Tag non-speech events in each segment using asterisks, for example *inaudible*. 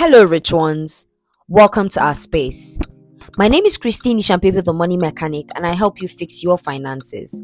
Hello, rich ones. Welcome to our space. My name is Christine Ishampepe, the money mechanic, and I help you fix your finances.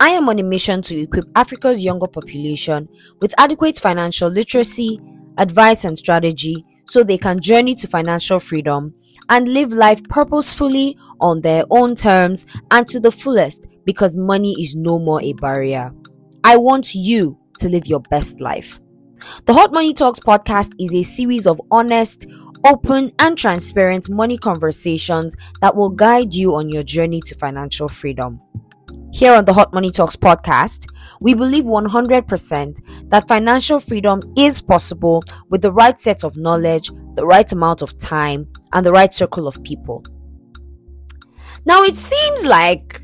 I am on a mission to equip Africa's younger population with adequate financial literacy, advice, and strategy so they can journey to financial freedom and live life purposefully on their own terms and to the fullest because money is no more a barrier. I want you to live your best life. The Hot Money Talks podcast is a series of honest, open, and transparent money conversations that will guide you on your journey to financial freedom. Here on the Hot Money Talks podcast, we believe 100% that financial freedom is possible with the right set of knowledge, the right amount of time, and the right circle of people. Now, it seems like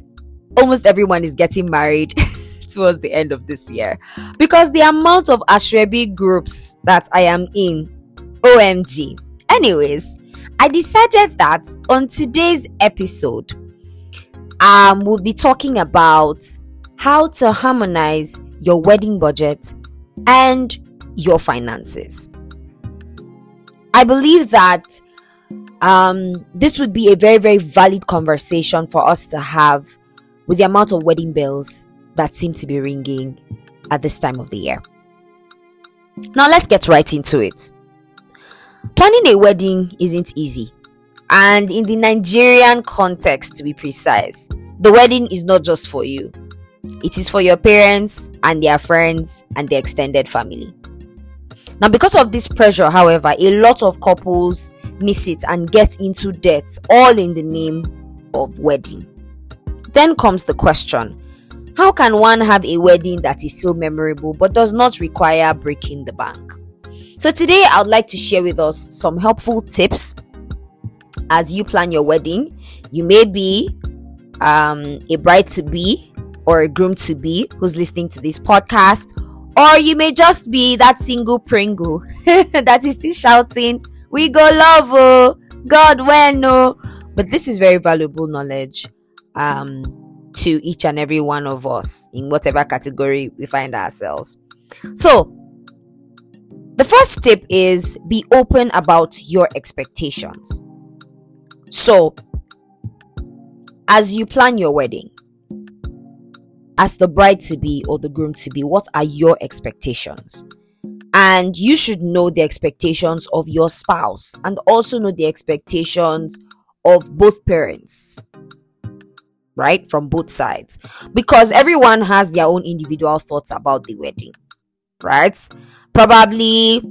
almost everyone is getting married *laughs* towards the end of this year because the amount of Asoebi groups that I am in, OMG. Anyways, I decided that on today's episode, um, we'll be talking about how to harmonize your wedding budget and your finances. I believe that um, this would be a very, very valid conversation for us to have with the amount of wedding bells that seem to be ringing at this time of the year. Now, let's get right into it. Planning a wedding isn't easy, and in the Nigerian context, to be precise, the wedding is not just for you, it is for your parents and their friends and their extended family. Now, because of this pressure, however, a lot of couples miss it and get into debt all in the name of wedding. Then comes the question how can one have a wedding that is still memorable but does not require breaking the bank? So, today I would like to share with us some helpful tips as you plan your wedding. You may be um, a bride to be or a groom to be who's listening to this podcast, or you may just be that single Pringle *laughs* that is still shouting, We go love, oh, God, when no. But this is very valuable knowledge um, to each and every one of us in whatever category we find ourselves. So, the first tip is be open about your expectations. So, as you plan your wedding, as the bride to be or the groom to be, what are your expectations? And you should know the expectations of your spouse and also know the expectations of both parents, right? From both sides. Because everyone has their own individual thoughts about the wedding, right? Probably,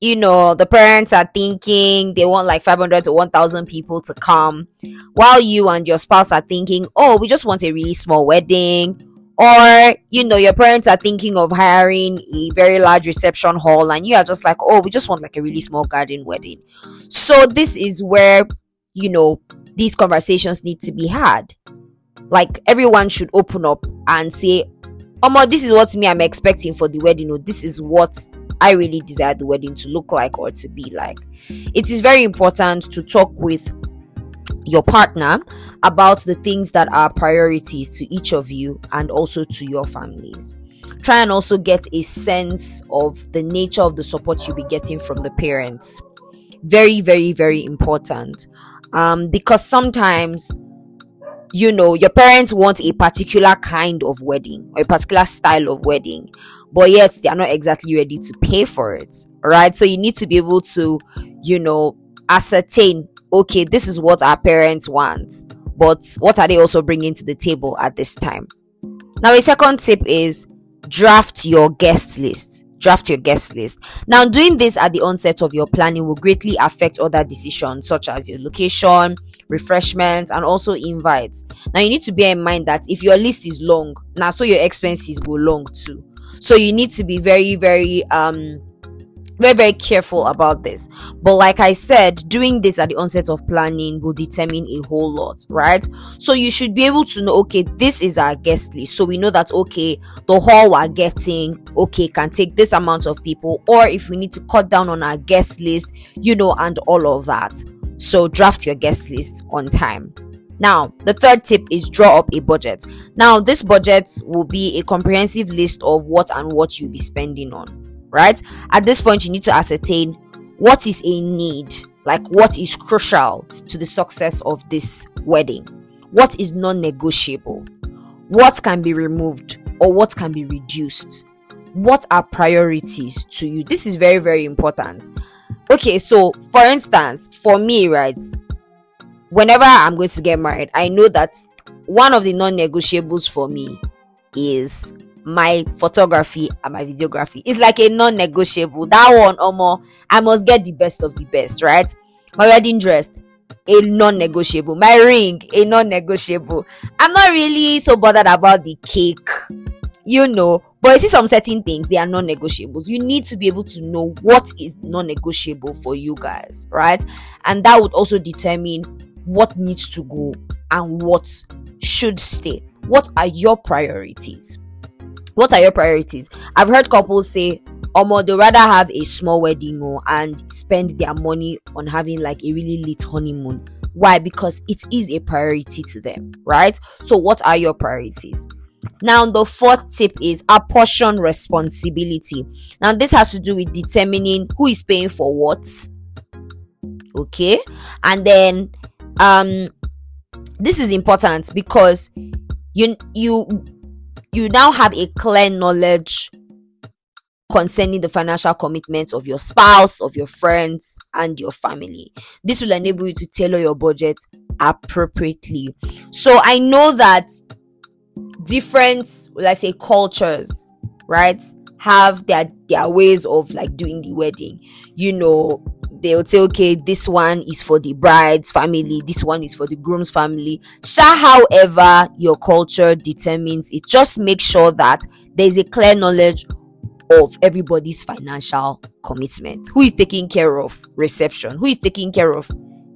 you know, the parents are thinking they want like 500 to 1000 people to come, while you and your spouse are thinking, oh, we just want a really small wedding or you know your parents are thinking of hiring a very large reception hall and you are just like oh we just want like a really small garden wedding so this is where you know these conversations need to be had like everyone should open up and say oh this is what me i'm expecting for the wedding or this is what i really desire the wedding to look like or to be like it is very important to talk with your partner about the things that are priorities to each of you and also to your families. Try and also get a sense of the nature of the support you'll be getting from the parents. Very, very, very important. Um, because sometimes, you know, your parents want a particular kind of wedding or a particular style of wedding, but yet they are not exactly ready to pay for it. Right. So you need to be able to, you know, ascertain okay, this is what our parents want, but what are they also bringing to the table at this time? Now, a second tip is draft your guest list. Draft your guest list. Now, doing this at the onset of your planning will greatly affect other decisions such as your location, refreshments, and also invites. Now, you need to bear in mind that if your list is long, now so your expenses go long too. So you need to be very, very um very very careful about this. But like i said doing this at the onset of planning will determine a whole lot right? So you should be able to know okay this is our guest list. So we know that okay the hall we're getting okay can take this amount of people. Or if we need to cut down on our guest list you know and all of that so draft your guest list on time now, the third tip is draw up a budget. Now, this budget will be a comprehensive list of what and what you'll be spending on right? At this point, you need to ascertain what is a need? Like, what is crucial to the success of this wedding? What is non negotiable? What can be removed or what can be reduced? What are priorities to you? This is very, very important. Okay, so for instance, for me, right, whenever I'm going to get married, I know that one of the non negotiables for me is my photography and my videography. It's like a non negotiable. That one, Omo, I must get the best of the best, right? My wedding dress, a non negotiable. My ring, a non negotiable. I'm not really so bothered about the cake, you know. But you see, some certain things they are non negotiables. You need to be able to know what is non negotiable for you guys, right? And that would also determine what needs to go and what should stay. What are your priorities? What are your priorities? I've heard couples say, Omo, they rather have a small wedding or and spend their money on having like a really lit honeymoon. Why? Because it is a priority to them, right? So, what are your priorities? Now, the fourth tip is apportion responsibility. Now, this has to do with determining who is paying for what. Okay, and then um, this is important because you you you now have a clear knowledge concerning the financial commitments of your spouse, of your friends, and your family. This will enable you to tailor your budget appropriately. So I know that different, let's say, cultures, right, have their their ways of like doing the wedding. You know, they would say, okay, this one is for the bride's family, this one is for the groom's family. However, your culture determines it. Just make sure that there's a clear knowledge of everybody's financial commitment. Who is taking care of reception? Who is taking care of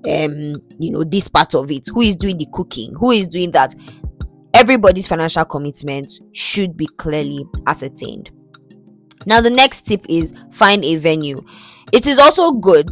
um you know this part of it? Who is doing the cooking? Who is doing that? Everybody's financial commitment should be clearly ascertained. Now the next tip is find a venue. It is also good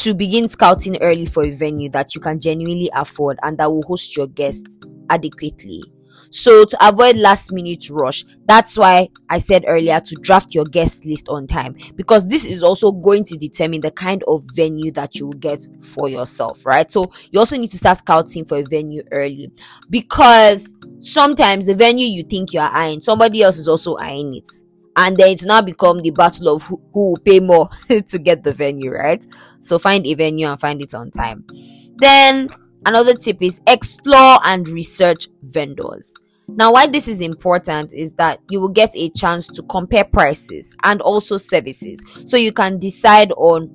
to begin scouting early for a venue that you can genuinely afford and that will host your guests adequately. So to avoid last minute rush, that's why I said earlier to draft your guest list on time because this is also going to determine the kind of venue that you will get for yourself, right? So you also need to start scouting for a venue early because sometimes the venue you think you are eyeing, somebody else is also eyeing it. And then it's now become the battle of who, who will pay more *laughs* to get the venue, right? So find a venue and find it on time. Then Another tip is explore and research vendors. Now, why this is important is that you will get a chance to compare prices and also services so you can decide on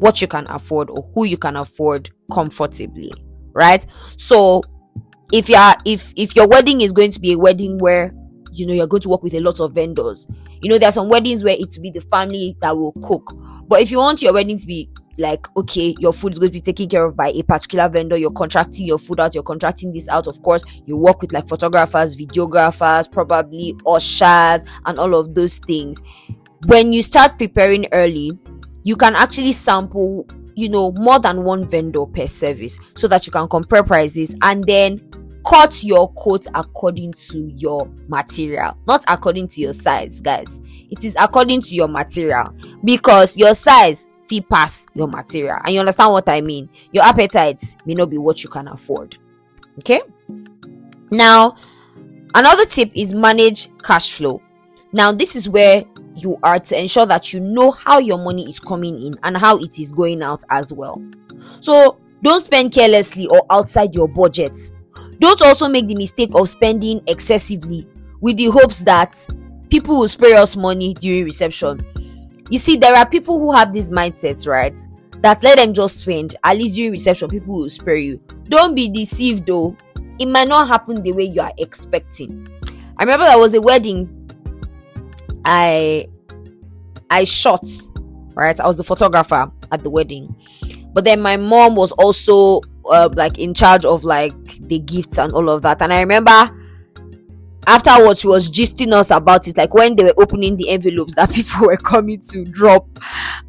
what you can afford or who you can afford comfortably, right? So, if you are if if your wedding is going to be a wedding where you know you're going to work with a lot of vendors, you know there are some weddings where it will be the family that will cook, but if you want your wedding to be like okay your food is going to be taken care of by a particular vendor. You're contracting your food out you're contracting this out of course. You work with like photographers videographers probably ushers and all of those things. When you start preparing early you can actually sample you know more than one vendor per service so that you can compare prices and then cut your coat according to your material not according to your size guys. It is according to your material because your size fit pass your material. And you understand what i mean? Your appetite may not be what you can afford. Okay? Now another tip is manage cash flow. Now this is where you are to ensure that you know how your money is coming in and how it is going out as well. So don't spend carelessly or outside your budget. Don't also make the mistake of spending excessively with the hopes that people will spray us money during reception you see, there are people who have these mindsets, right? That let them just spend. At least during reception, people will spare you. Don't be deceived though. It might not happen the way you are expecting. I remember there was a wedding I I shot, right? I was the photographer at the wedding. But then my mom was also uh, like in charge of like the gifts and all of that. And I remember afterwards she was gisting us about it like when they were opening the envelopes that *laughs* people were coming to drop.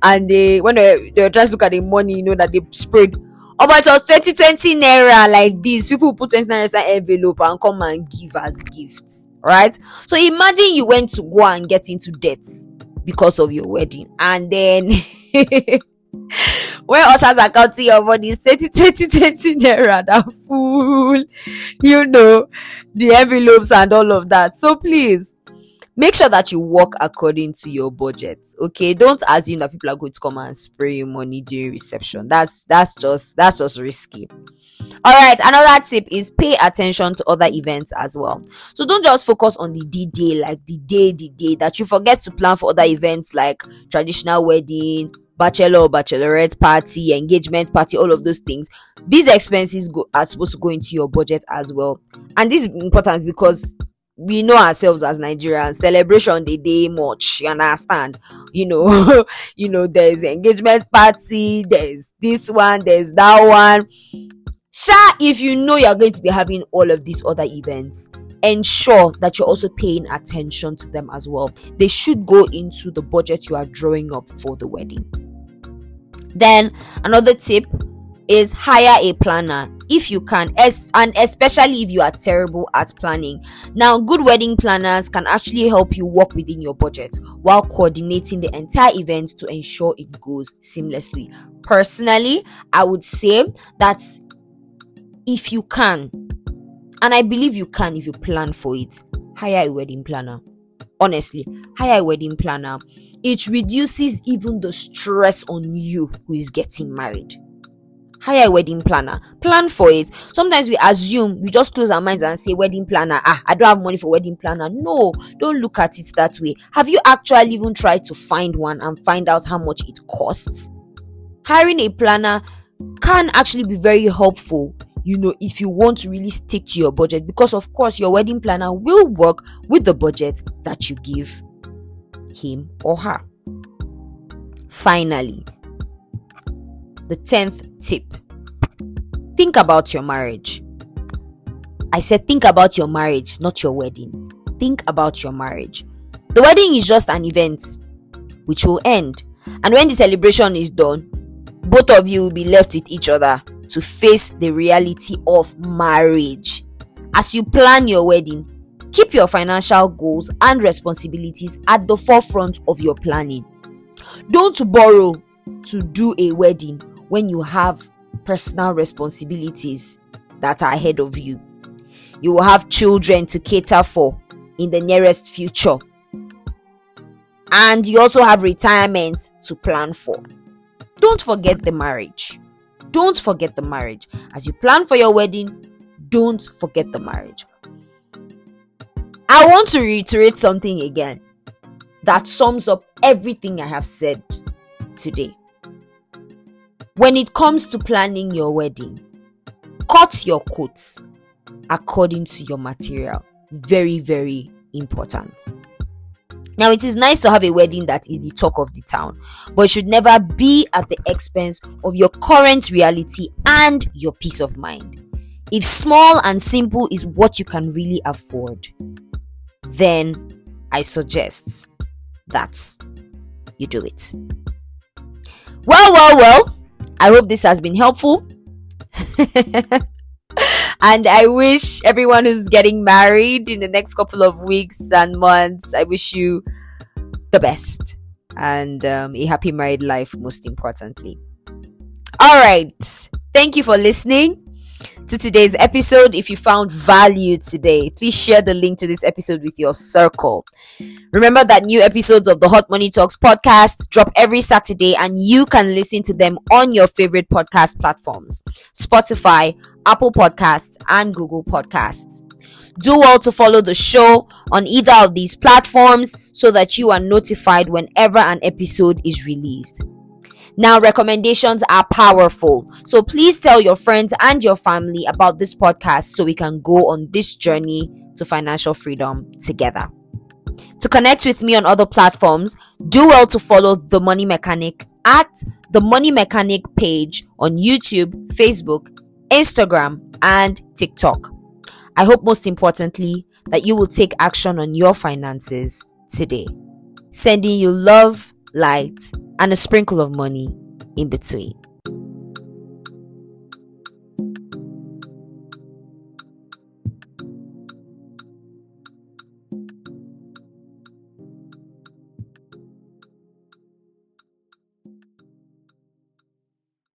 And they when they, they were trying to look at the money you know that they sprayed. Oh but it was 2020 naira like this. People put 20 naira in envelope and come and give as gifts right? So imagine you went to go and get into debt because of your wedding. And then *laughs* when ushers are counting your money, it's 20, 20, 20 naira, that fool, you know, the envelopes and all of that. So please, make sure that you work according to your budget okay? Don't assume that people are going to come and spray you money during reception. That's that's just that's just risky. All right another tip is pay attention to other events as well. So don't just focus on the d-day like the day the day that you forget to plan for other events like traditional wedding bachelor or bachelorette party engagement party all of those things these expenses go are supposed to go into your budget as well and this is important because we know ourselves as Nigerians. Celebration the day much. You understand? You know, *laughs* you know, there's engagement party, there's this one, there's that one. Sure, if you know you're going to be having all of these other events, ensure that you're also paying attention to them as well. They should go into the budget you are drawing up for the wedding. Then another tip is hire a planner if you can es- and especially if you are terrible at planning. Now good wedding planners can actually help you work within your budget while coordinating the entire event to ensure it goes seamlessly. Personally i would say that if you can and i believe you can if you plan for it hire a wedding planner. Honestly hire a wedding planner it reduces even the stress on you who is getting married. Hire a wedding planner plan for it. Sometimes we assume we just close our minds and say wedding planner ah i don't have money for wedding planner. No don't look at it that way. Have you actually even tried to find one and find out how much it costs? Hiring a planner can actually be very helpful you know if you want to really stick to your budget because of course your wedding planner will work with the budget that you give him or her finally the 10th tip think about your marriage. I said, think about your marriage, not your wedding. Think about your marriage. The wedding is just an event which will end. And when the celebration is done, both of you will be left with each other to face the reality of marriage. As you plan your wedding, keep your financial goals and responsibilities at the forefront of your planning. Don't borrow to do a wedding when you have personal responsibilities that are ahead of you. You will have children to cater for in the nearest future. And you also have retirement to plan for. Don't forget the marriage. Don't forget the marriage. As you plan for your wedding, don't forget the marriage. I want to reiterate something again that sums up everything I have said today. When it comes to planning your wedding, cut your coats according to your material. Very, very important. Now, it is nice to have a wedding that is the talk of the town, but should never be at the expense of your current reality and your peace of mind. If small and simple is what you can really afford, then I suggest that you do it. Well, well, well. I hope this has been helpful. *laughs* and I wish everyone who's getting married in the next couple of weeks and months, I wish you the best and um, a happy married life, most importantly. All right. Thank you for listening to today's episode. If you found value today, please share the link to this episode with your circle. Remember that new episodes of the Hot Money Talks podcast drop every Saturday and you can listen to them on your favorite podcast platforms Spotify, Apple Podcasts, and Google Podcasts. Do well to follow the show on either of these platforms so that you are notified whenever an episode is released. Now, recommendations are powerful. So please tell your friends and your family about this podcast so we can go on this journey to financial freedom together. To connect with me on other platforms, do well to follow The Money Mechanic at The Money Mechanic page on YouTube, Facebook, Instagram, and TikTok. I hope most importantly that you will take action on your finances today. Sending you love, light, and a sprinkle of money in between.